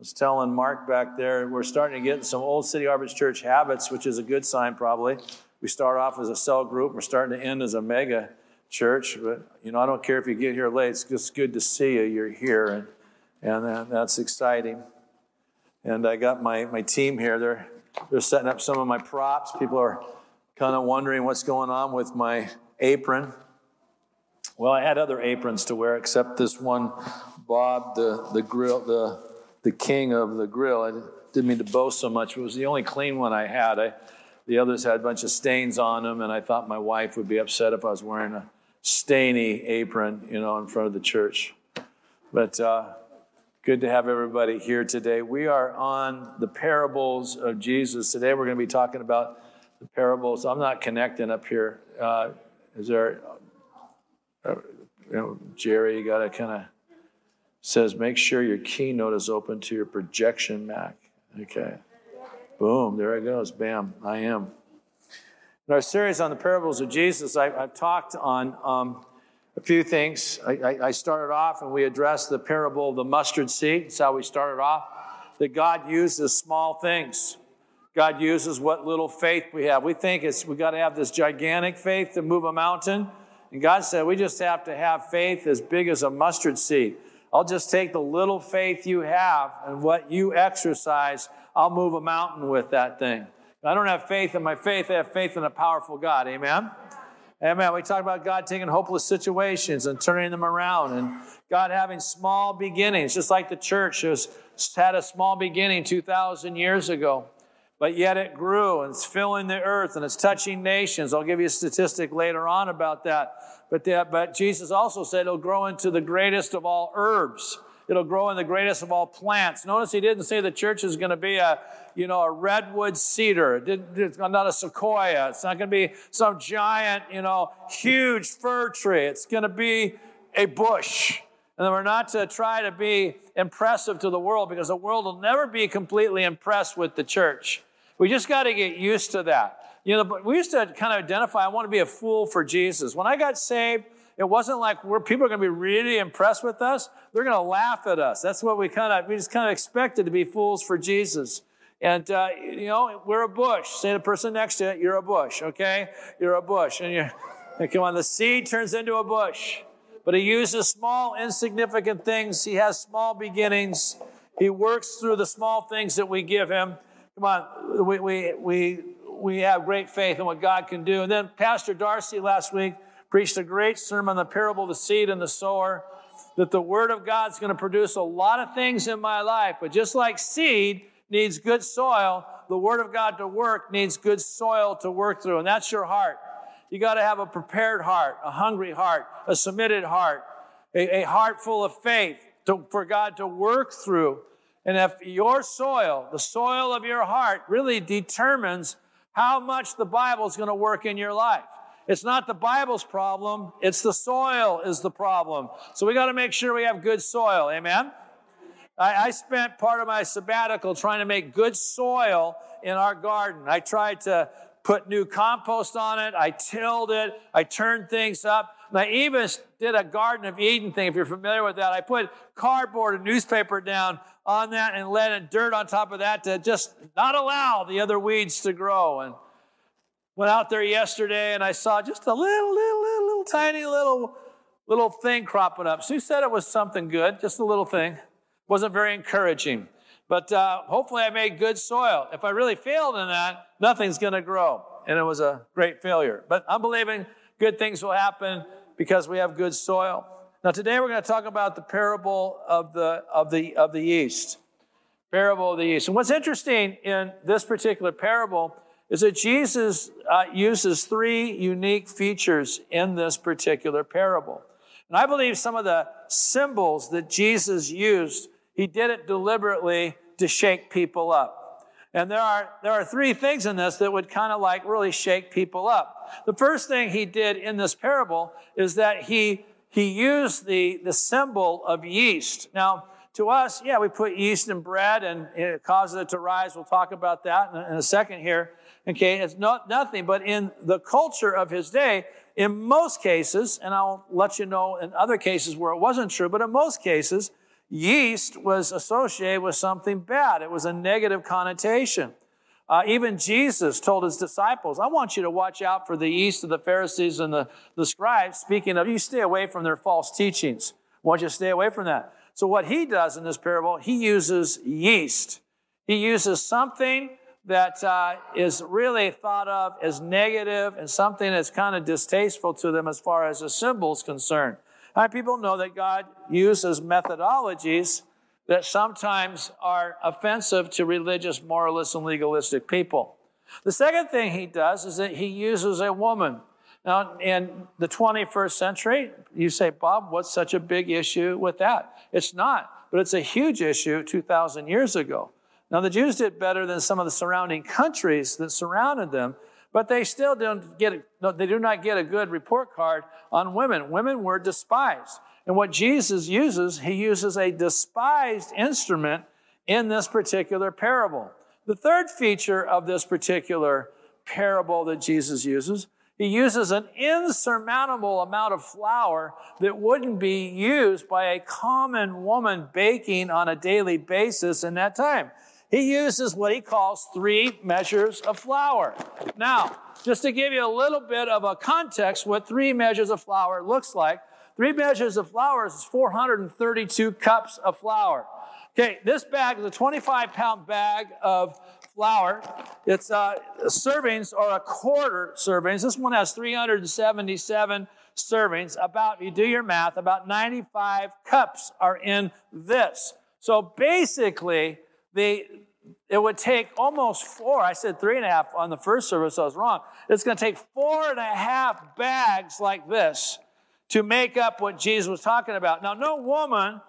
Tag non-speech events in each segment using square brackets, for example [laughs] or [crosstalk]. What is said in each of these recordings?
was telling Mark back there, we're starting to get some old City Harvest Church habits, which is a good sign probably. We start off as a cell group, we're starting to end as a mega church. But, you know, I don't care if you get here late, it's just good to see you. You're here, and, and that's exciting. And I got my, my team here. They're, they're setting up some of my props. People are kind of wondering what's going on with my apron. Well, I had other aprons to wear except this one, Bob, the, the grill, the the king of the grill. I didn't mean to boast so much, but it was the only clean one I had. I, the others had a bunch of stains on them, and I thought my wife would be upset if I was wearing a stainy apron, you know, in front of the church. But uh, good to have everybody here today. We are on the parables of Jesus. Today we're going to be talking about the parables. I'm not connecting up here. Uh, is there, uh, you know, Jerry, you got to kind of says make sure your keynote is open to your projection Mac. Okay. Boom, there it goes. Bam, I am. In our series on the parables of Jesus, I, have talked on um, a few things. I, I, I, started off and we addressed the parable of the mustard seed. That's how we started off. That God uses small things. God uses what little faith we have. We think it's we got to have this gigantic faith to move a mountain. And God said we just have to have faith as big as a mustard seed. I'll just take the little faith you have and what you exercise, I'll move a mountain with that thing. I don't have faith in my faith, I have faith in a powerful God. Amen? Amen. We talk about God taking hopeless situations and turning them around and God having small beginnings, just like the church has had a small beginning 2,000 years ago. But yet it grew and it's filling the earth and it's touching nations. I'll give you a statistic later on about that. But, the, but Jesus also said it'll grow into the greatest of all herbs. It'll grow in the greatest of all plants. Notice he didn't say the church is going to be a, you know, a redwood cedar. It's not a sequoia. It's not going to be some giant, you know, huge fir tree. It's going to be a bush. And we're not to try to be impressive to the world because the world will never be completely impressed with the church. We just got to get used to that. You know, we used to kind of identify, I want to be a fool for Jesus. When I got saved, it wasn't like we're, people are going to be really impressed with us. They're going to laugh at us. That's what we kind of, we just kind of expected to be fools for Jesus. And, uh, you know, we're a bush. Say to the person next to it, you're a bush, okay? You're a bush. And and come on, the seed turns into a bush. But he uses small, insignificant things. He has small beginnings. He works through the small things that we give him. Come on, we, we, we we have great faith in what God can do. And then Pastor Darcy last week preached a great sermon on the parable of the seed and the sower, that the Word of God is going to produce a lot of things in my life. But just like seed needs good soil, the Word of God to work needs good soil to work through. And that's your heart. You got to have a prepared heart, a hungry heart, a submitted heart, a, a heart full of faith to, for God to work through. And if your soil, the soil of your heart, really determines how much the Bible is going to work in your life. It's not the Bible's problem, it's the soil is the problem. So we got to make sure we have good soil. Amen? I, I spent part of my sabbatical trying to make good soil in our garden. I tried to put new compost on it, I tilled it, I turned things up. And I even did a Garden of Eden thing, if you're familiar with that. I put cardboard and newspaper down on that and let dirt on top of that to just not allow the other weeds to grow. And went out there yesterday and I saw just a little, little, little, little tiny little, little thing cropping up. Sue said it was something good, just a little thing. Wasn't very encouraging. But uh, hopefully I made good soil. If I really failed in that, nothing's going to grow. And it was a great failure. But I'm believing good things will happen because we have good soil. Now, today we're going to talk about the parable of the, of the, of the yeast. Parable of the yeast. And what's interesting in this particular parable is that Jesus uh, uses three unique features in this particular parable. And I believe some of the symbols that Jesus used, he did it deliberately to shake people up. And there are, there are three things in this that would kind of like really shake people up. The first thing he did in this parable is that he he used the, the symbol of yeast. Now, to us, yeah, we put yeast in bread and it causes it to rise. We'll talk about that in, in a second here. Okay, it's not nothing, but in the culture of his day, in most cases, and I'll let you know in other cases where it wasn't true, but in most cases, yeast was associated with something bad. It was a negative connotation. Uh, even Jesus told his disciples, I want you to watch out for the yeast of the Pharisees and the, the scribes. Speaking of, you stay away from their false teachings. I want you to stay away from that. So, what he does in this parable, he uses yeast. He uses something that uh, is really thought of as negative and something that's kind of distasteful to them as far as the symbol is concerned. And people know that God uses methodologies that sometimes are offensive to religious, moralist, and legalistic people. The second thing he does is that he uses a woman. Now, in the 21st century, you say, Bob, what's such a big issue with that? It's not, but it's a huge issue 2,000 years ago. Now, the Jews did better than some of the surrounding countries that surrounded them, but they still don't get, they do not get a good report card on women. Women were despised. And what Jesus uses, he uses a despised instrument in this particular parable. The third feature of this particular parable that Jesus uses, he uses an insurmountable amount of flour that wouldn't be used by a common woman baking on a daily basis in that time. He uses what he calls three measures of flour. Now, just to give you a little bit of a context, what three measures of flour looks like, Three measures of flour is 432 cups of flour. Okay, this bag is a 25 pound bag of flour. Its uh, servings or a quarter servings. This one has 377 servings. About, you do your math, about 95 cups are in this. So basically, the it would take almost four. I said three and a half on the first service, I was wrong. It's going to take four and a half bags like this to make up what Jesus was talking about. Now, no woman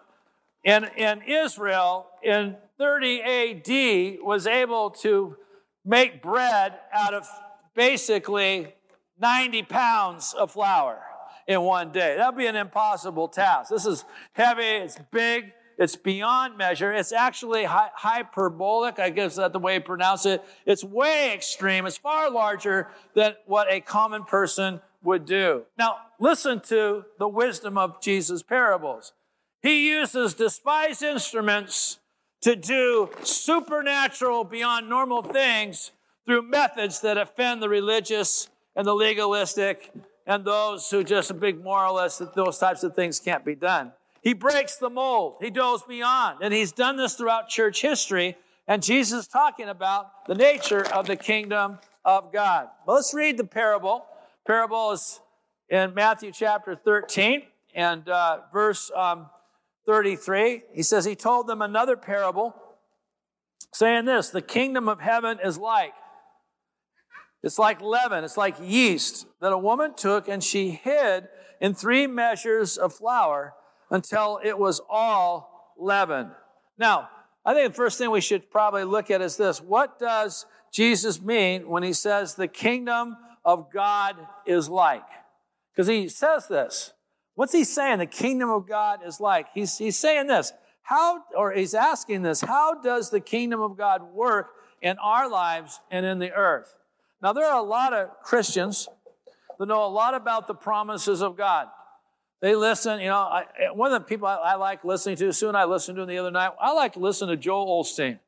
in, in Israel in 30 AD was able to make bread out of basically 90 pounds of flour in one day. That'd be an impossible task. This is heavy, it's big, it's beyond measure. It's actually hyperbolic, I guess that's the way you pronounce it. It's way extreme. It's far larger than what a common person would do. Now, listen to the wisdom of Jesus' parables. He uses despised instruments to do supernatural, beyond normal things through methods that offend the religious and the legalistic and those who just a big moralists that those types of things can't be done. He breaks the mold. He goes beyond. And he's done this throughout church history. And Jesus is talking about the nature of the kingdom of God. Let's read the parable parable is in Matthew chapter 13 and uh, verse um, 33. He says, He told them another parable, saying this The kingdom of heaven is like, it's like leaven, it's like yeast that a woman took and she hid in three measures of flour until it was all leaven. Now, I think the first thing we should probably look at is this. What does Jesus mean when he says the kingdom of God is like. Because he says this. What's he saying? The kingdom of God is like. He's, he's saying this. How, or he's asking this, how does the kingdom of God work in our lives and in the earth? Now, there are a lot of Christians that know a lot about the promises of God. They listen, you know, I, one of the people I, I, like listening to, soon I listened to him the other night, I like to listen to Joel Osteen.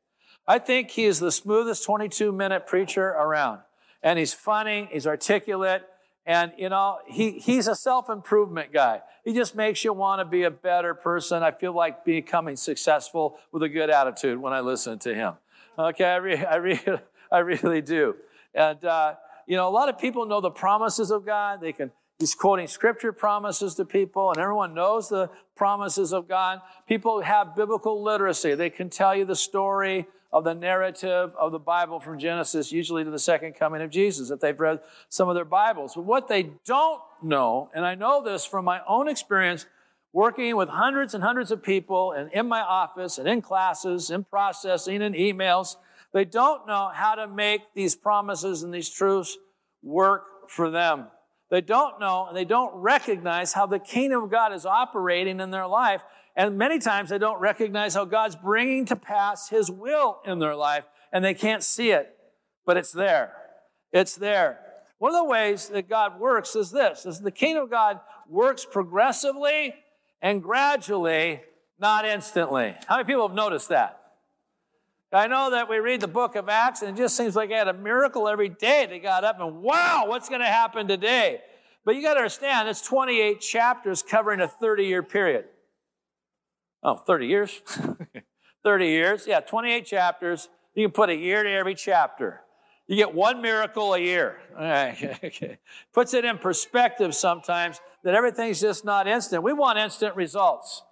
I think he is the smoothest 22 minute preacher around and he's funny, he's articulate, and you know, he, he's a self-improvement guy. He just makes you want to be a better person. I feel like becoming successful with a good attitude when I listen to him. Okay, I, re- I, re- [laughs] I really do. And uh, you know, a lot of people know the promises of God. They can He's quoting scripture promises to people, and everyone knows the promises of God. People have biblical literacy. They can tell you the story of the narrative of the Bible from Genesis, usually to the second coming of Jesus, if they've read some of their Bibles. But what they don't know, and I know this from my own experience working with hundreds and hundreds of people and in my office and in classes, in processing and emails, they don't know how to make these promises and these truths work for them. They don't know and they don't recognize how the kingdom of God is operating in their life and many times they don't recognize how God's bringing to pass His will in their life and they can't see it, but it's there. It's there. One of the ways that God works is this, is the kingdom of God works progressively and gradually not instantly. How many people have noticed that? I know that we read the book of Acts and it just seems like they had a miracle every day. They got up and wow, what's going to happen today? But you got to understand, it's 28 chapters covering a 30 year period. Oh, 30 years? [laughs] 30 years. Yeah, 28 chapters. You can put a year to every chapter. You get one miracle a year. [laughs] Okay. Puts it in perspective sometimes that everything's just not instant. We want instant results.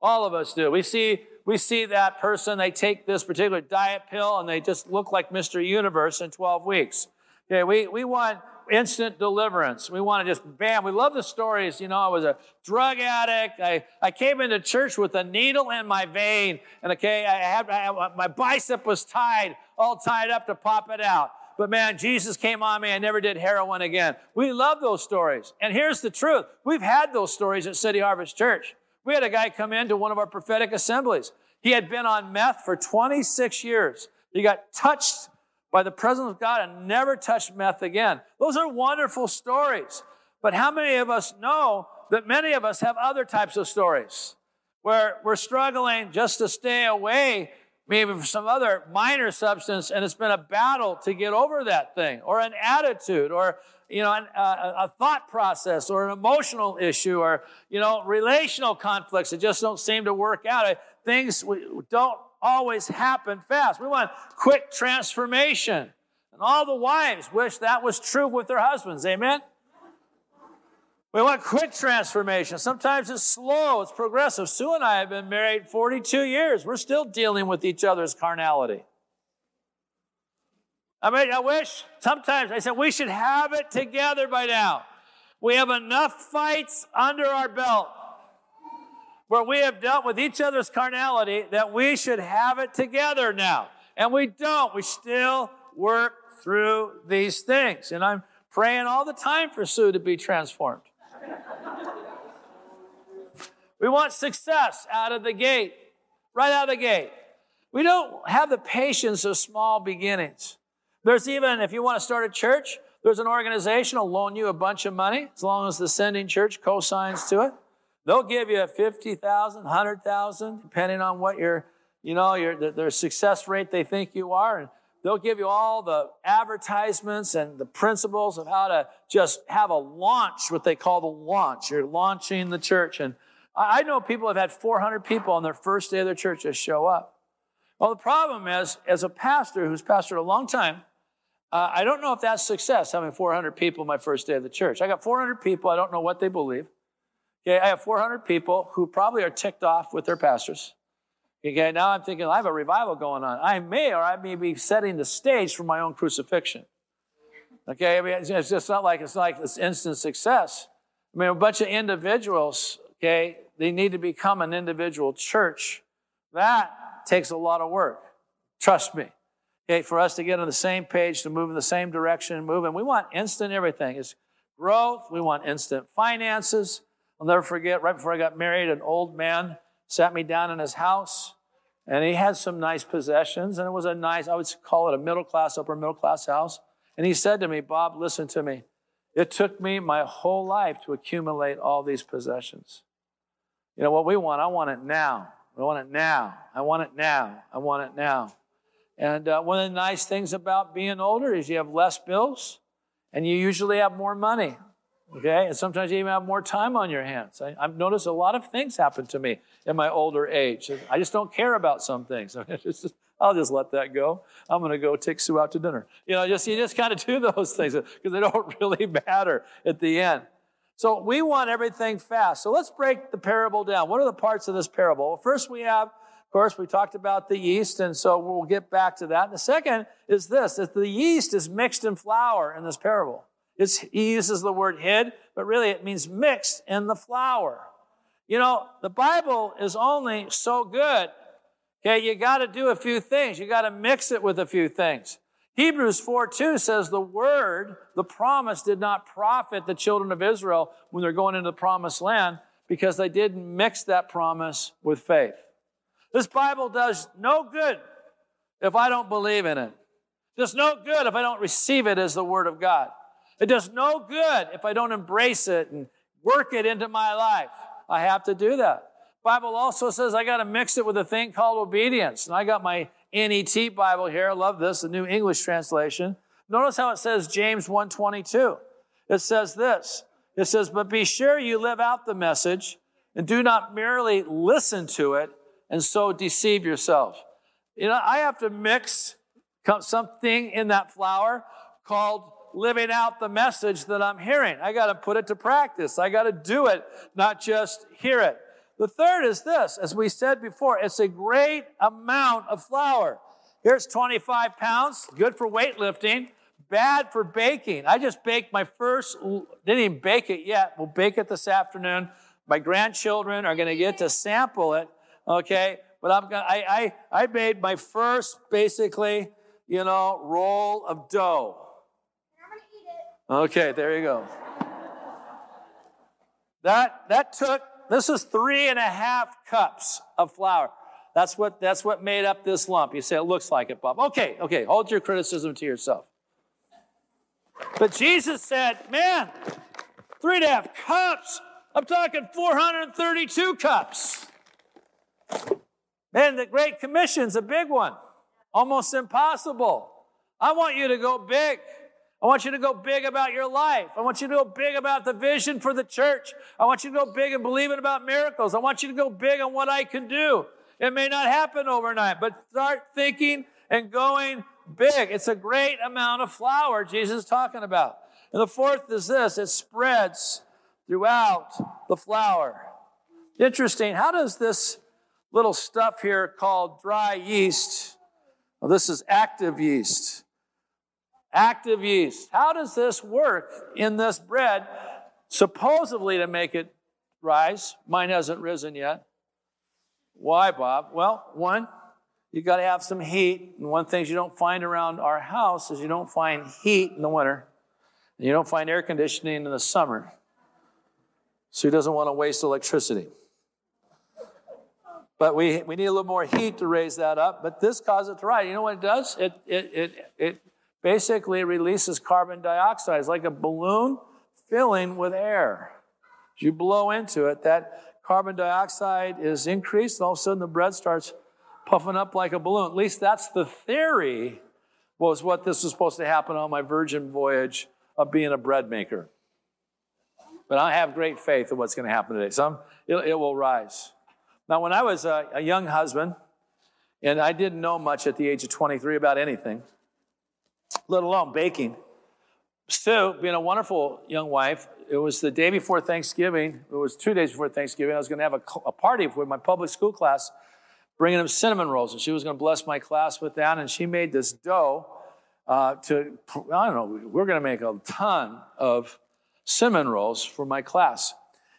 All of us do. We see we see that person, they take this particular diet pill and they just look like Mr. Universe in 12 weeks. Okay, we, we want instant deliverance. We want to just, bam, we love the stories. You know, I was a drug addict. I, I came into church with a needle in my vein. And okay, I had, I, my bicep was tied, all tied up to pop it out. But man, Jesus came on me. I never did heroin again. We love those stories. And here's the truth. We've had those stories at City Harvest Church. We had a guy come into one of our prophetic assemblies. He had been on meth for 26 years. He got touched by the presence of God and never touched meth again. Those are wonderful stories. But how many of us know that many of us have other types of stories where we're struggling just to stay away, maybe from some other minor substance, and it's been a battle to get over that thing, or an attitude, or you know, an, uh, a thought process, or an emotional issue, or you know, relational conflicts that just don't seem to work out. Things we don't always happen fast. We want quick transformation. And all the wives wish that was true with their husbands. Amen? We want quick transformation. Sometimes it's slow, it's progressive. Sue and I have been married 42 years. We're still dealing with each other's carnality. I mean, I wish sometimes I said we should have it together by now. We have enough fights under our belt where we have dealt with each other's carnality that we should have it together now. And we don't. We still work through these things. And I'm praying all the time for Sue to be transformed. we want success out of the gate, right out of the gate. We don't have the patience of small beginnings. There's even, if you want to start a church, there's an organization will loan you a bunch of money as long as the sending church co-signs to it. They'll give you 50,000, 100,000, depending on what your, you know, your, their success rate they think you are. And they'll give you all the advertisements and the principles of how to just have a launch, what they call the launch. You're launching the church. And I know people have had 400 people on their first day of their church just show up. Well, the problem is, as a pastor who's pastored a long time, uh, I don't know if that's success, having 400 people my first day of the church. I got 400 people. I don't know what they believe. Okay, I have 400 people who probably are ticked off with their pastors. Okay, now I'm thinking I have a revival going on. I may or I may be setting the stage for my own crucifixion. Okay, I mean, it's just not like it's like this instant success. I mean, a bunch of individuals, okay, they need to become an individual church. That takes a lot of work. Trust me. Okay, for us to get on the same page, to move in the same direction and move, and we want instant everything. It's growth, we want instant finances, I'll never forget, right before I got married, an old man sat me down in his house, and he had some nice possessions, and it was a nice, I would call it a middle class, upper middle class house. And he said to me, Bob, listen to me. It took me my whole life to accumulate all these possessions. You know what we want? I want it now. I want it now. I want it now. I want it now. And uh, one of the nice things about being older is you have less bills and you usually have more money. Okay? And sometimes you even have more time on your hands. I, have noticed a lot of things happen to me in my older age. I just don't care about some things. [laughs] I'll just let that go. I'm going to go take Sue out to dinner. You know, just you just kind of do [laughs] those things because they don't [laughs] really matter at the end. So we want everything fast. So let's break the parable down. What are the parts of this parable? Well, first we have, of course, we talked about the yeast, and so we'll get back to that. And the second is this: that the yeast is mixed in flour in this parable. It's, he uses the word hid, but really it means mixed in the flour. You know, the Bible is only so good. Okay, you got to do a few things. You got to mix it with a few things. Hebrews 4 2 says the word, the promise, did not profit the children of Israel when they're going into the promised land because they didn't mix that promise with faith. This Bible does no good if I don't believe in it. Does no good if I don't receive it as the word of God. It does no good if I don't embrace it and work it into my life. I have to do that. Bible also says I got to mix it with a thing called obedience. And I got my NET Bible here. I love this, the New English translation. Notice how it says James 1:22. It says this. It says, "But be sure you live out the message and do not merely listen to it and so deceive yourself." You know, I have to mix something in that flour called living out the message that I'm hearing. I got to put it to practice. I got to do it, not just hear it. The third is this, as we said before, it's a great amount of flour. Here's 25 pounds, good for weightlifting, bad for baking. I just baked my first, didn't even bake it yet. We'll bake it this afternoon. My grandchildren are going to get to sample it, okay? But I'm gonna, I, I, I made my first, basically, you know, roll of dough. Okay, there you go. That, that took this is three and a half cups of flour. That's what, that's what made up this lump. You say it looks like it, Bob. Okay, okay, hold your criticism to yourself. But Jesus said, man, three and a half cups. I'm talking 432 cups. Man, the Great Commission's a big one, almost impossible. I want you to go big. I want you to go big about your life. I want you to go big about the vision for the church. I want you to go big and believing about miracles. I want you to go big on what I can do. It may not happen overnight, but start thinking and going big. It's a great amount of flour Jesus is talking about. And the fourth is this it spreads throughout the flour. Interesting. How does this little stuff here called dry yeast, well, this is active yeast active yeast. How does this work in this bread, supposedly to make it rise? Mine hasn't risen yet. Why, Bob? Well, one, you got to have some heat. And one thing you don't find around our house is you don't find heat in the winter, and you don't find air conditioning in the summer. So he doesn't want to waste electricity. But we, we need a little more heat to raise that up. But this causes it to rise. You know what it does? It, it, it, it basically it releases carbon dioxide. It's like a balloon filling with air. As you blow into it, that carbon dioxide is increased, and all of a sudden the bread starts puffing up like a balloon. At least that's the theory, was what this was supposed to happen on my virgin voyage of being a bread maker. But I have great faith in what's going to happen today. Some it, it will rise. Now, when I was a, a young husband, and I didn't know much at the age of 23 about anything, let alone baking. Sue, being a wonderful young wife, it was the day before Thanksgiving. It was two days before Thanksgiving. I was going to have a, a party with my public school class, bringing them cinnamon rolls, and she was going to bless my class with that. And she made this dough uh, to, I don't know, we're going to make a ton of cinnamon rolls for my class.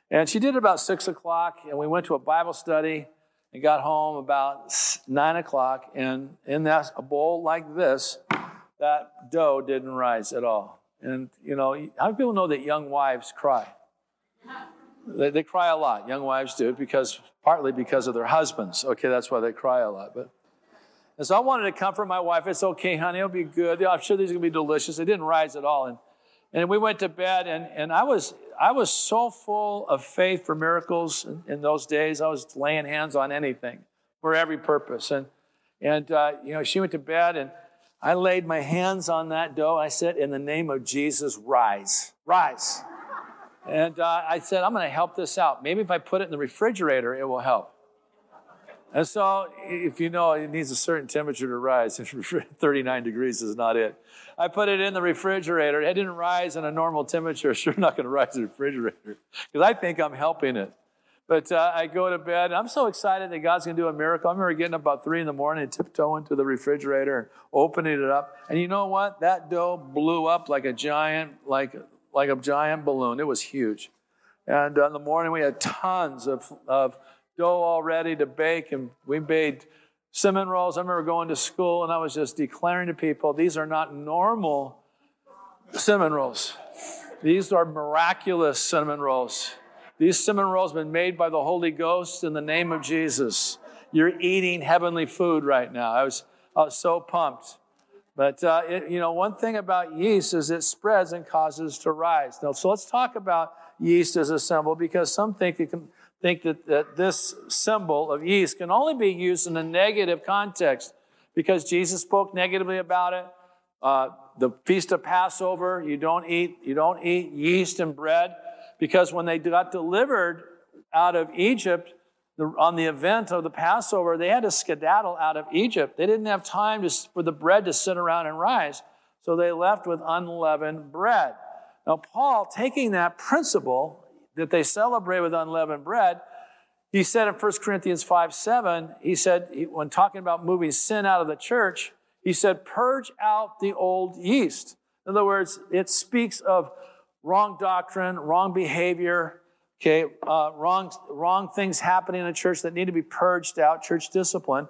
And she did it about six o'clock, and we went to a Bible study and got home about nine o'clock. And in that a bowl like this, that dough didn't rise at all. And, you know, how many people know that young wives cry? They, they cry a lot. Young wives do because partly because of their husbands. Okay, that's why they cry a lot. But and so I wanted to comfort my wife. It's okay, honey. It'll be good. I'm sure these are gonna be delicious. It didn't rise at all. And and we went to bed, and, and I was I was so full of faith for miracles in, in those days. I was laying hands on anything for every purpose. And and uh, you know, she went to bed, and I laid my hands on that dough. I said, In the name of Jesus, rise, rise. And uh, I said, I'm going to help this out. Maybe if I put it in the refrigerator, it will help. And so, if you know it needs a certain temperature to rise, [laughs] 39 degrees is not it. I put it in the refrigerator. It didn't rise in a normal temperature. [laughs] Sure, not going to rise in the refrigerator because I think I'm helping it. But uh, I go to bed. and I'm so excited that God's going to do a miracle. I remember getting up about three in the morning and tiptoeing to the refrigerator and opening it up. And you know what? That dough blew up like a giant, like like a giant balloon. It was huge. And uh, in the morning we had tons of, of dough all ready to bake, and we made cinnamon rolls. I remember going to school and I was just declaring to people, these are not normal cinnamon rolls. These are miraculous cinnamon rolls. These cinnamon rolls have been made by the Holy Ghost in the name of Jesus. You're eating heavenly food right now. I was, I was so pumped. But, uh, it, you know, one thing about yeast is it spreads and causes to rise. Now, so let's talk about yeast as a symbol because some think can, think that, that this symbol of yeast can only be used in a negative context because Jesus spoke negatively about it. Uh, the feast of Passover, you don't eat you don't eat yeast and bread because when they got delivered out of Egypt on the event of the Passover, they had to skedaddle out of Egypt. They didn't have time to, for the bread to sit around and rise, so they left with unleavened bread. Now, Paul, taking that principle that they celebrate with unleavened bread, he said in 1 Corinthians 5 7, he said, when talking about moving sin out of the church, he said, purge out the old yeast. In other words, it speaks of wrong doctrine, wrong behavior, okay, uh, wrong, wrong things happening in a church that need to be purged out, church discipline,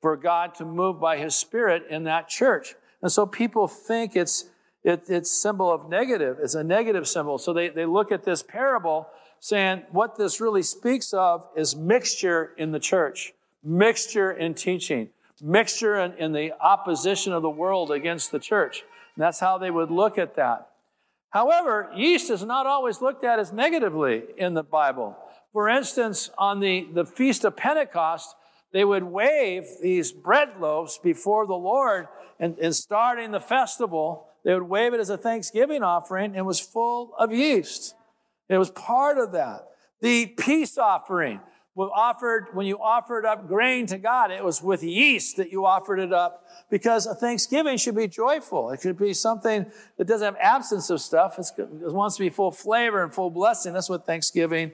for God to move by his spirit in that church. And so people think it's it, it's symbol of negative. It's a negative symbol. So they, they look at this parable saying what this really speaks of is mixture in the church, mixture in teaching, mixture in, in the opposition of the world against the church. And that's how they would look at that. However, yeast is not always looked at as negatively in the Bible. For instance, on the, the Feast of Pentecost, they would wave these bread loaves before the Lord and, and starting the festival they would wave it as a thanksgiving offering and it was full of yeast. It was part of that. The peace offering offered when you offered up grain to God. It was with yeast that you offered it up because a Thanksgiving should be joyful. It should be something that doesn't have absence of stuff. It's, it wants to be full flavor and full blessing. That's what Thanksgiving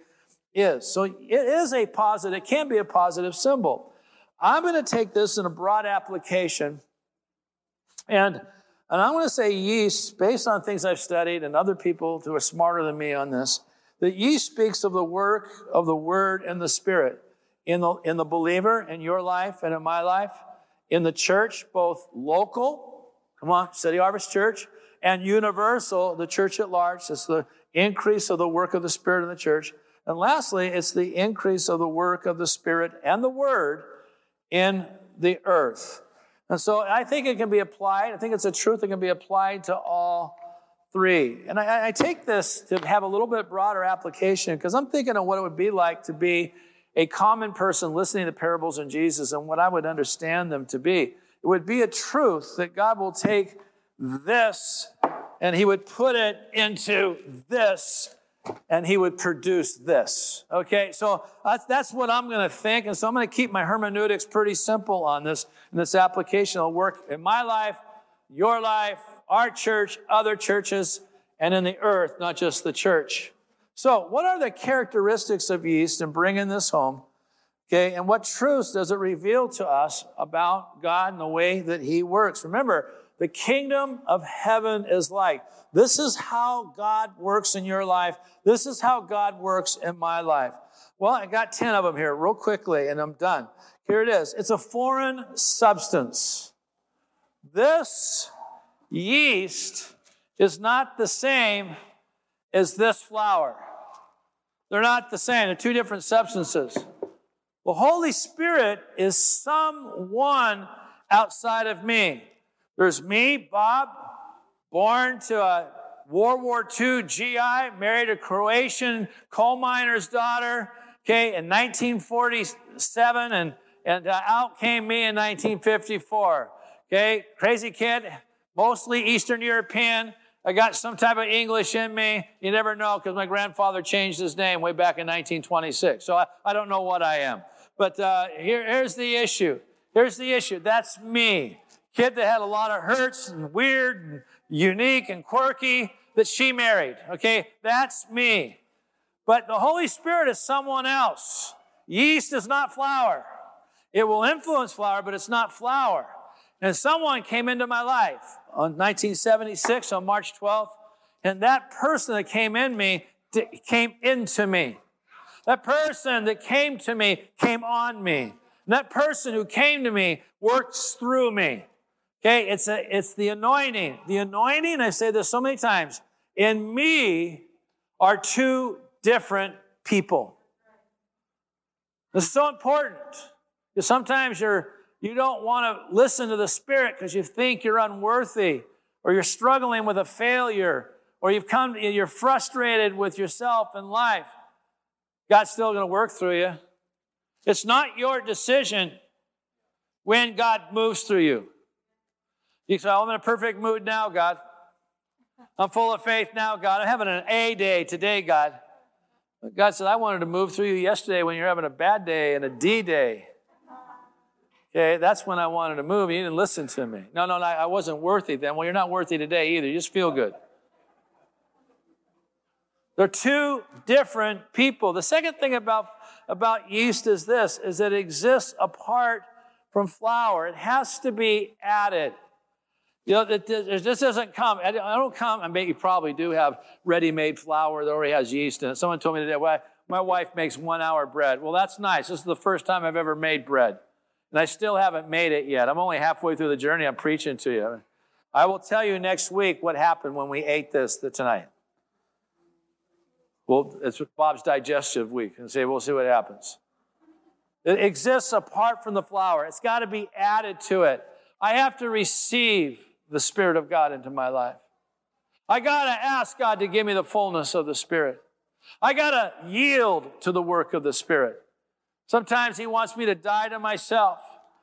is. So it is a positive, it can be a positive symbol. I'm going to take this in a broad application and and I want to say yeast, based on things I've studied and other people who are smarter than me on this, that yeast speaks of the work of the Word and the Spirit in the, in the believer, in your life and in my life, in the church, both local, come on, City Harvest Church, and universal, the church at large. It's the increase of the work of the Spirit in the church. And lastly, it's the increase of the work of the Spirit and the Word in the earth. And so I think it can be applied. I think it's a truth that can be applied to all three. And I, I take this to have a little bit broader application because I'm thinking of what it would be like to be a common person listening to parables in Jesus and what I would understand them to be. It would be a truth that God will take this and he would put it into this and he would produce this. Okay, so that's, that's what I'm going to think. And so I'm going to keep my hermeneutics pretty simple on this. And this application will work in my life, your life, our church, other churches, and in the earth, not just the church. So, what are the characteristics of yeast in bringing this home? Okay, and what truths does it reveal to us about God and the way that He works? Remember, the kingdom of heaven is like. This is how God works in your life. This is how God works in my life. Well, I got 10 of them here real quickly and I'm done. Here it is. It's a foreign substance. This yeast is not the same as this flour. They're not the same. They're two different substances. The Holy Spirit is someone outside of me. There's me, Bob, born to a World War II GI, married a Croatian coal miner's daughter, okay, in 1947, and, and uh, out came me in 1954. Okay, crazy kid, mostly Eastern European. I got some type of English in me. You never know because my grandfather changed his name way back in 1926. So I, I don't know what I am. But uh, here, here's the issue. Here's the issue. That's me. Kid that had a lot of hurts and weird and unique and quirky that she married. Okay, that's me. But the Holy Spirit is someone else. Yeast is not flour. It will influence flour, but it's not flour. And someone came into my life on 1976 on March 12th, and that person that came in me came into me. That person that came to me came on me. And that person who came to me works through me. Okay, it's, a, it's the anointing. The anointing, I say this so many times, in me are two different people. This is so important because sometimes you're, you don't want to listen to the Spirit because you think you're unworthy or you're struggling with a failure or you've come, you're frustrated with yourself and life. God's still going to work through you. It's not your decision when God moves through you. You say, oh, I'm in a perfect mood now, God. I'm full of faith now, God. I'm having an A day today, God. God said, I wanted to move through you yesterday when you're having a bad day and a D day. Okay, that's when I wanted to move. You didn't listen to me. No, no, no, I wasn't worthy then. Well, you're not worthy today either. You just feel good. They're two different people. The second thing about, about yeast is this, is that it exists apart from flour. It has to be added. You know, this doesn't come. I don't come. I mean, you probably do have ready-made flour that already has yeast in it. Someone told me today, well, my wife makes one-hour bread. Well, that's nice. This is the first time I've ever made bread. And I still haven't made it yet. I'm only halfway through the journey I'm preaching to you. I will tell you next week what happened when we ate this tonight. Well, it's Bob's digestive week, and say we'll see what happens. It exists apart from the flour. It's got to be added to it. I have to receive the Spirit of God into my life. I got to ask God to give me the fullness of the Spirit. I got to yield to the work of the Spirit. Sometimes He wants me to die to myself.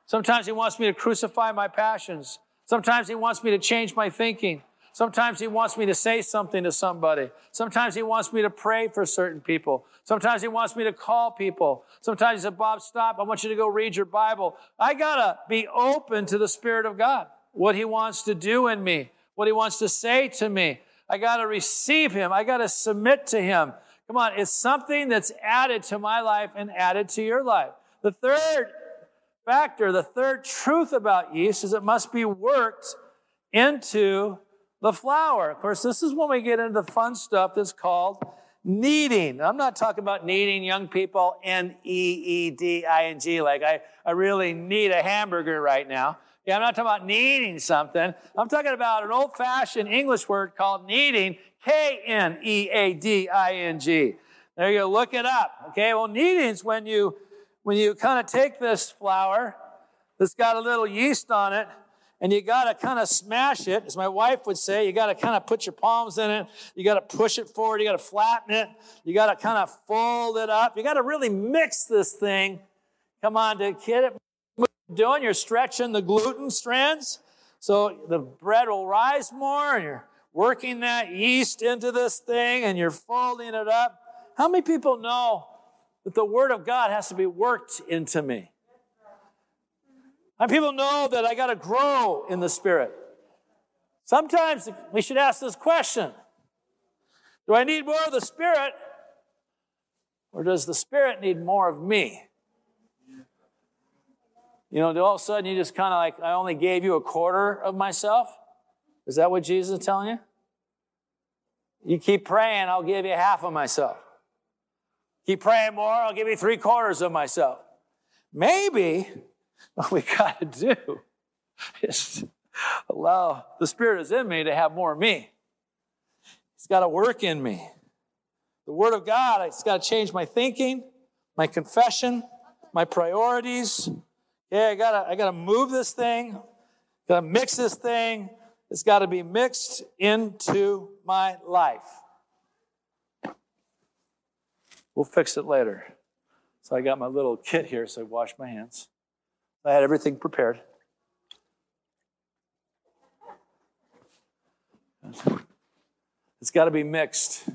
Sometimes He wants me to crucify my passions. Sometimes He wants me to change my thinking. Sometimes He wants me to say something to somebody. Sometimes He wants me to pray for certain people. Sometimes He wants me to call people. Sometimes He said, Bob, stop. I want you to go read your Bible. I got to be open to the Spirit of God, what He wants to do in me, what He wants to say to me. I got to receive Him. I got to submit to Him. Come on, it's something that's added to my life and added to your life. The third factor, the third truth about yeast is it must be worked into the flour. Of course, this is when we get into the fun stuff that's called kneading. I'm not talking about kneading young people, N E E D I N G, like I, I really need a hamburger right now. Yeah, I'm not talking about kneading something. I'm talking about an old fashioned English word called kneading, K N E A D I N G. There you go, look it up. Okay, well, kneading is when you when you kind of take this flour that's got a little yeast on it and you got to kind of smash it, as my wife would say. You got to kind of put your palms in it. You got to push it forward. You got to flatten it. You got to kind of fold it up. You got to really mix this thing. Come on, to get it doing, you're stretching the gluten strands so the bread will rise more and you're working that yeast into this thing and you're folding it up. How many people know that the Word of God has to be worked into me? How many people know that I got to grow in the Spirit? Sometimes we should ask this question Do I need more of the Spirit or does the Spirit need more of me? You know, all of a sudden you just kind of like, I only gave you a quarter of myself? Is that what Jesus is telling you? You keep praying, I'll give you half of myself. Keep praying more, I'll give you three quarters of myself. Maybe [laughs] what we got to do is allow the Spirit is in me to have more of me. It's got to work in me. The Word of God, it's got to change my thinking, my confession, my priorities, yeah, I gotta, I gotta move this thing, gotta mix this thing. It's got to be mixed into my life. We'll fix it later. So I got my little kit here, so I washed my hands. I had everything prepared. It's got to be mixed.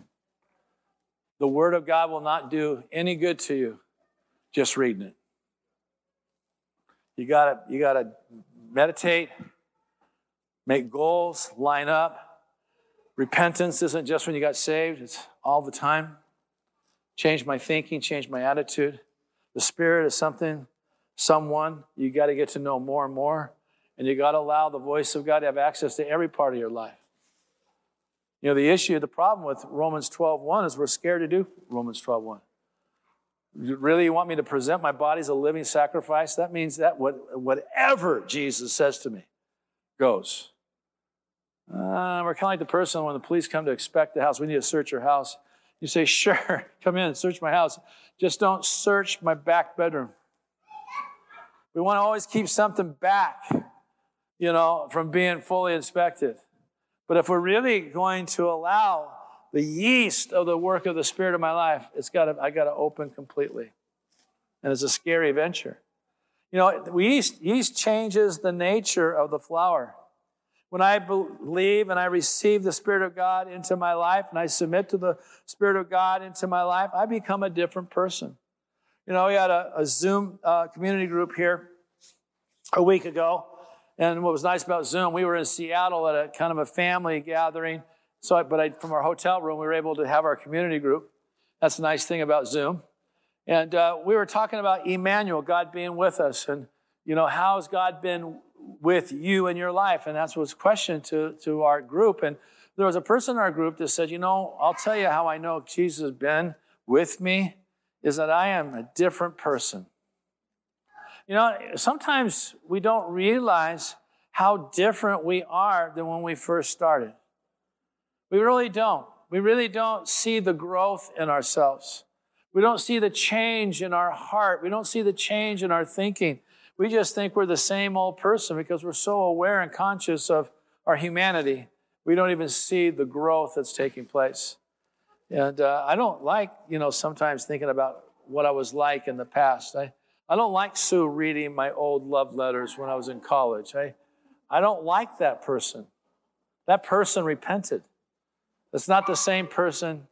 The Word of God will not do any good to you just reading it. You gotta, you gotta meditate, make goals, line up. Repentance isn't just when you got saved, it's all the time. Change my thinking, change my attitude. The Spirit is something, someone you got to get to know more and more. And you got to allow the voice of God to have access to every part of your life. You know, the issue, the problem with Romans 12 1 is we're scared to do Romans 12 1. Really, you want me to present my body as a living sacrifice? That means that what, whatever Jesus says to me goes. Uh, we're kind of like the person when the police come to inspect the house. We need to search your house. You say, [laughs] Sure, come in search my house. Just don't search my back bedroom. We want to always keep something back, you know, from being fully inspected. But if we're really going to allow the yeast of the work of the Spirit of my life, it's got to, I got to open completely. And it's a scary venture. You know, yeast, yeast changes the nature of the flour. When I believe and I receive the Spirit of God into my life and I submit to the Spirit of God into my life, I become a different person. You know, we had a, a Zoom uh, community group here a week ago. And what was nice about Zoom, we were in Seattle at a kind of a family gathering. So, I, but I, from our hotel room, we were able to have our community group. That's a nice thing about Zoom. And uh, we were talking about Emmanuel, God being with us, and you know, how has God been with you in your life? And that's was question to, to our group. And there was a person in our group that said, you know, I'll tell you how I know Jesus has been with me is that I am a different person. You know, sometimes we don't realize how different we are than when we first started. We really don't. We really don't see the growth in ourselves. We don't see the change in our heart. We don't see the change in our thinking. We just think we're the same old person because we're so aware and conscious of our humanity. We don't even see the growth that's taking place. And uh, I don't like, you know, sometimes thinking about what I was like in the past. I, I don't like Sue reading my old love letters when I was in college. I, I don't like that person. That person repented. It's not the same person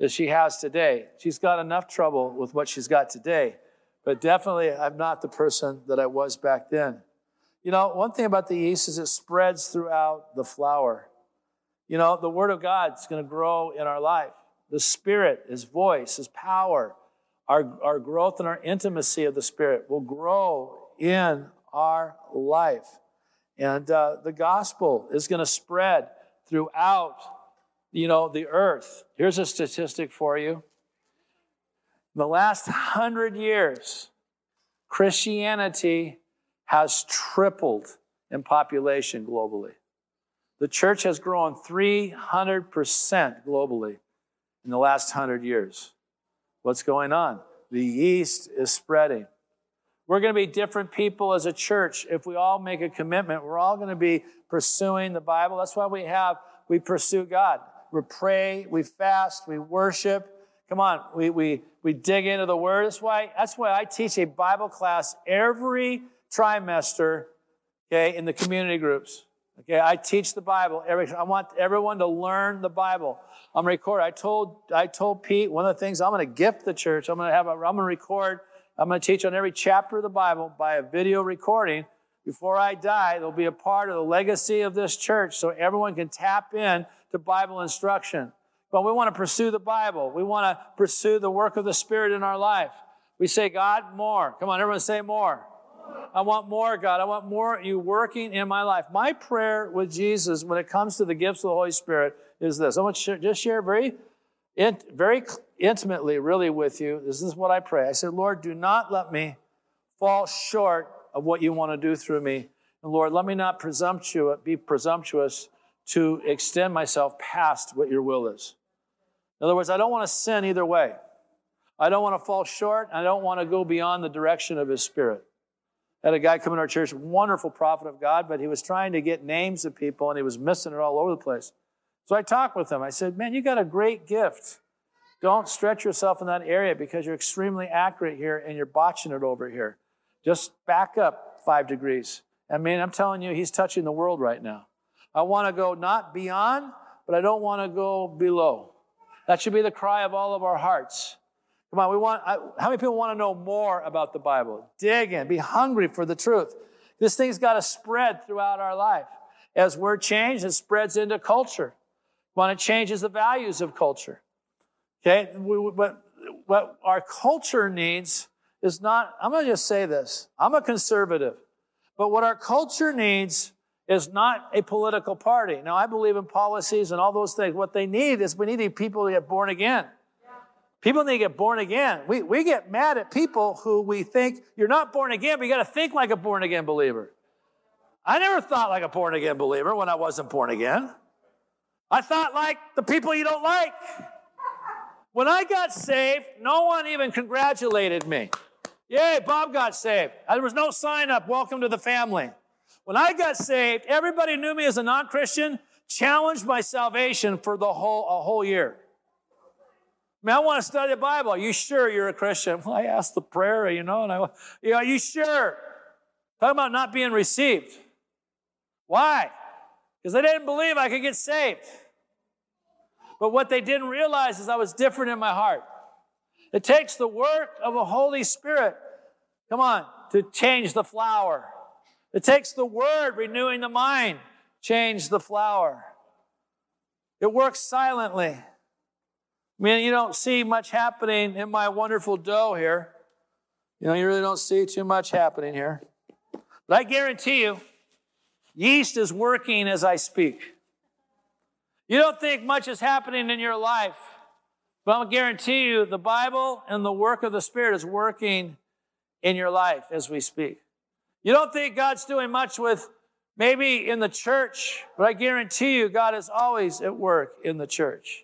that she has today. She's got enough trouble with what she's got today. But definitely, I'm not the person that I was back then. You know, one thing about the yeast is it spreads throughout the flour. You know, the Word of God is going to grow in our life. The Spirit, His voice, His power, our, our growth and our intimacy of the Spirit will grow in our life. And uh, the gospel is going to spread throughout, you know, the earth. Here's a statistic for you. In the last hundred years, Christianity has tripled in population globally. The church has grown 300% globally in the last hundred years. What's going on? The yeast is spreading. We're going to be different people as a church if we all make a commitment. We're all going to be pursuing the Bible. That's why we have, we pursue God. We pray, we fast, we worship, Come on, we, we, we dig into the word. That's why, that's why I teach a Bible class every trimester, okay, in the community groups. Okay, I teach the Bible. Every, I want everyone to learn the Bible. I'm recording. I told I told Pete one of the things I'm going to gift the church. I'm to have a, I'm to record. I'm going to teach on every chapter of the Bible by a video recording. Before I die, they'll be a part of the legacy of this church, so everyone can tap in to Bible instruction. But we want to pursue the Bible. We want to pursue the work of the Spirit in our life. We say, God, more. Come on, everyone say more. I want more, God. I want more you working in my life. My prayer with Jesus when it comes to the gifts of the Holy Spirit is this. I want to just share very, very intimately, really, with you. This is what I pray. I said, Lord, do not let me fall short of what you want to do through me. And Lord, let me not presumptuous, be presumptuous to extend myself past what your will is. In other words, I don't want to sin either way. I don't want to fall short. I don't want to go beyond the direction of His Spirit. I had a guy come in our church, wonderful prophet of God, but he was trying to get names of people and he was missing it all over the place. So I talked with him. I said, Man, you got a great gift. Don't stretch yourself in that area because you're extremely accurate here and you're botching it over here. Just back up five degrees. I mean, I'm telling you, he's touching the world right now. I want to go not beyond, but I don't want to go below. That should be the cry of all of our hearts. Come on, we want, how many people want to know more about the Bible? Dig in, be hungry for the truth. This thing's got to spread throughout our life. As we're changed, it spreads into culture. When it changes the values of culture. Okay, but what our culture needs is not, I'm going to just say this. I'm a conservative. But what our culture needs is not a political party. Now, I believe in policies and all those things. What they need is we need people to get born again. People need to get born again. We, we get mad at people who we think you're not born again, but you got to think like a born again believer. I never thought like a born again believer when I wasn't born again. I thought like the people you don't like. When I got saved, no one even congratulated me. Yay, Bob got saved. There was no sign up, welcome to the family. When I got saved, everybody knew me as a non Christian challenged my salvation for the whole a whole year. I mean, I want to study the Bible. Are you sure you're a Christian? Well, I asked the prayer, you know, and I, you know, are you sure? Talking about not being received. Why? Because they didn't believe I could get saved. But what they didn't realize is I was different in my heart. It takes the work of the Holy Spirit, come on, to change the flour. It takes the Word renewing the mind, change the flour. It works silently. I mean, you don't see much happening in my wonderful dough here. You know, you really don't see too much happening here. But I guarantee you, yeast is working as I speak. You don't think much is happening in your life, but I'll guarantee you the Bible and the work of the Spirit is working in your life as we speak. You don't think God's doing much with maybe in the church, but I guarantee you God is always at work in the church.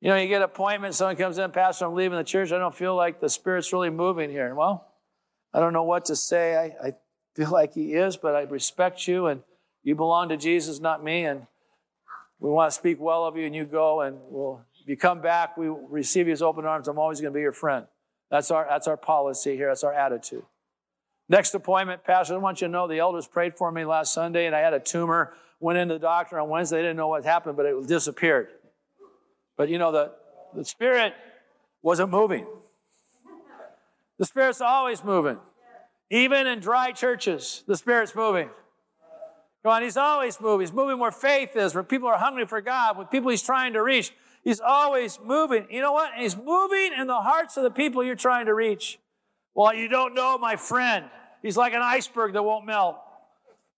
You know, you get an appointment, someone comes in, Pastor, I'm leaving the church. I don't feel like the Spirit's really moving here. Well, I don't know what to say. I, I feel like He is, but I respect you and you belong to Jesus, not me. And we want to speak well of you, and you go, and we'll, if you come back, we receive you as open arms. I'm always going to be your friend. That's our, that's our policy here. That's our attitude. Next appointment, Pastor, I want you to know the elders prayed for me last Sunday, and I had a tumor. Went into the doctor on Wednesday. They didn't know what happened, but it disappeared. But you know, the, the Spirit wasn't moving. The Spirit's always moving. Even in dry churches, the Spirit's moving. Come on, He's always moving. He's moving where faith is, where people are hungry for God, with people He's trying to reach. He's always moving. You know what? He's moving in the hearts of the people you're trying to reach. Well, you don't know my friend. He's like an iceberg that won't melt.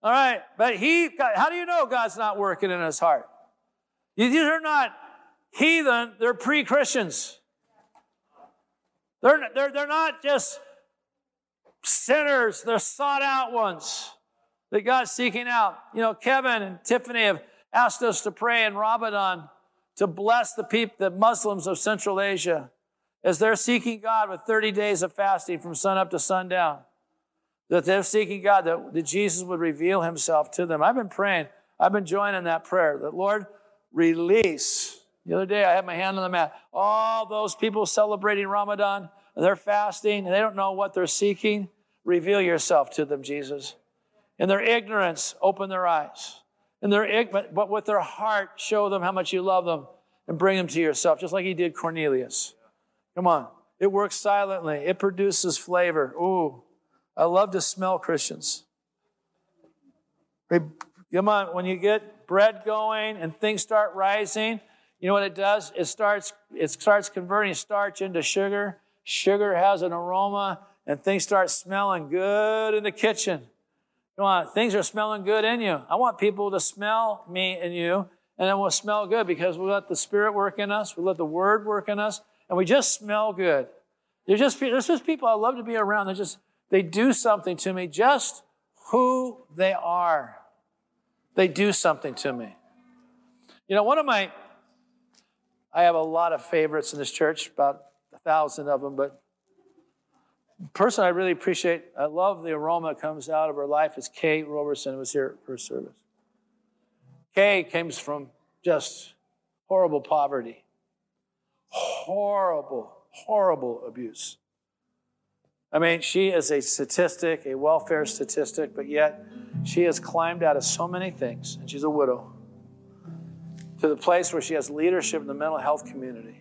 All right, but he, how do you know God's not working in his heart? These are not heathen, they're pre Christians. They're, they're, they're not just sinners, they're sought out ones that God's seeking out. You know, Kevin and Tiffany have asked us to pray in Ramadan to bless the people, the Muslims of Central Asia as they're seeking God with 30 days of fasting from sun up to sundown, that they're seeking God, that, that Jesus would reveal himself to them. I've been praying, I've been joining that prayer that Lord, release. The other day I had my hand on the mat. All those people celebrating Ramadan, and they're fasting, and they don't know what they're seeking. Reveal yourself to them, Jesus. In their ignorance, open their eyes. In their ignorance, but with their heart, show them how much you love them and bring them to yourself, just like he did Cornelius. Come on. It works silently. It produces flavor. Ooh, I love to smell Christians. Come on, when you get bread going and things start rising, you know what it does? It starts, it starts converting starch into sugar. Sugar has an aroma, and things start smelling good in the kitchen. Come on, things are smelling good in you. I want people to smell me and you, and then we'll smell good because we let the Spirit work in us, we let the Word work in us, and we just smell good. There's just, there's just people I love to be around. They just, they do something to me, just who they are. They do something to me. You know, one of my, I have a lot of favorites in this church, about a thousand of them, but person I really appreciate, I love the aroma that comes out of her life is Kay Roberson, who was here at first service. Kay comes from just horrible poverty horrible, horrible abuse. I mean, she is a statistic, a welfare statistic, but yet she has climbed out of so many things, and she's a widow, to the place where she has leadership in the mental health community.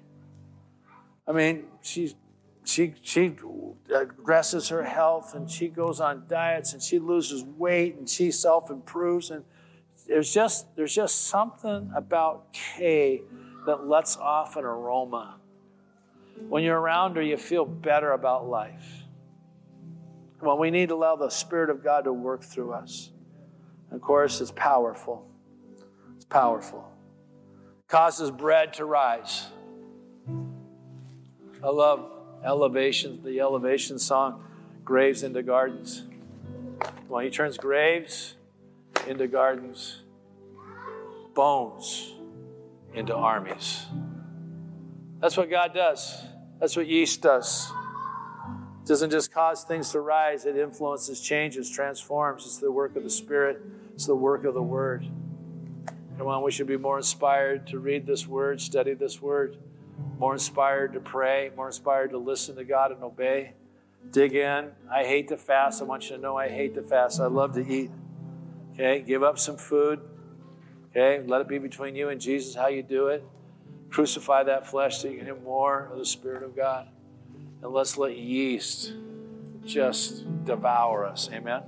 I mean, she, she, she addresses her health and she goes on diets and she loses weight and she self improves. And there's just, there's just something about Kay that lets off an aroma. When you're around her, you feel better about life. Well, we need to allow the Spirit of God to work through us. Of course, it's powerful. It's powerful. causes bread to rise. I love elevation, the elevation song, Graves into Gardens. Well, he turns graves into gardens, bones into armies. That's what God does. That's what yeast does. It doesn't just cause things to rise, it influences, changes, transforms. It's the work of the Spirit, it's the work of the Word. Come on, we should be more inspired to read this word, study this word, more inspired to pray, more inspired to listen to God and obey. Dig in. I hate to fast. I want you to know I hate to fast. I love to eat. Okay, give up some food. Okay, let it be between you and Jesus how you do it. Crucify that flesh so you can have more of the Spirit of God. And let's let yeast just devour us. Amen.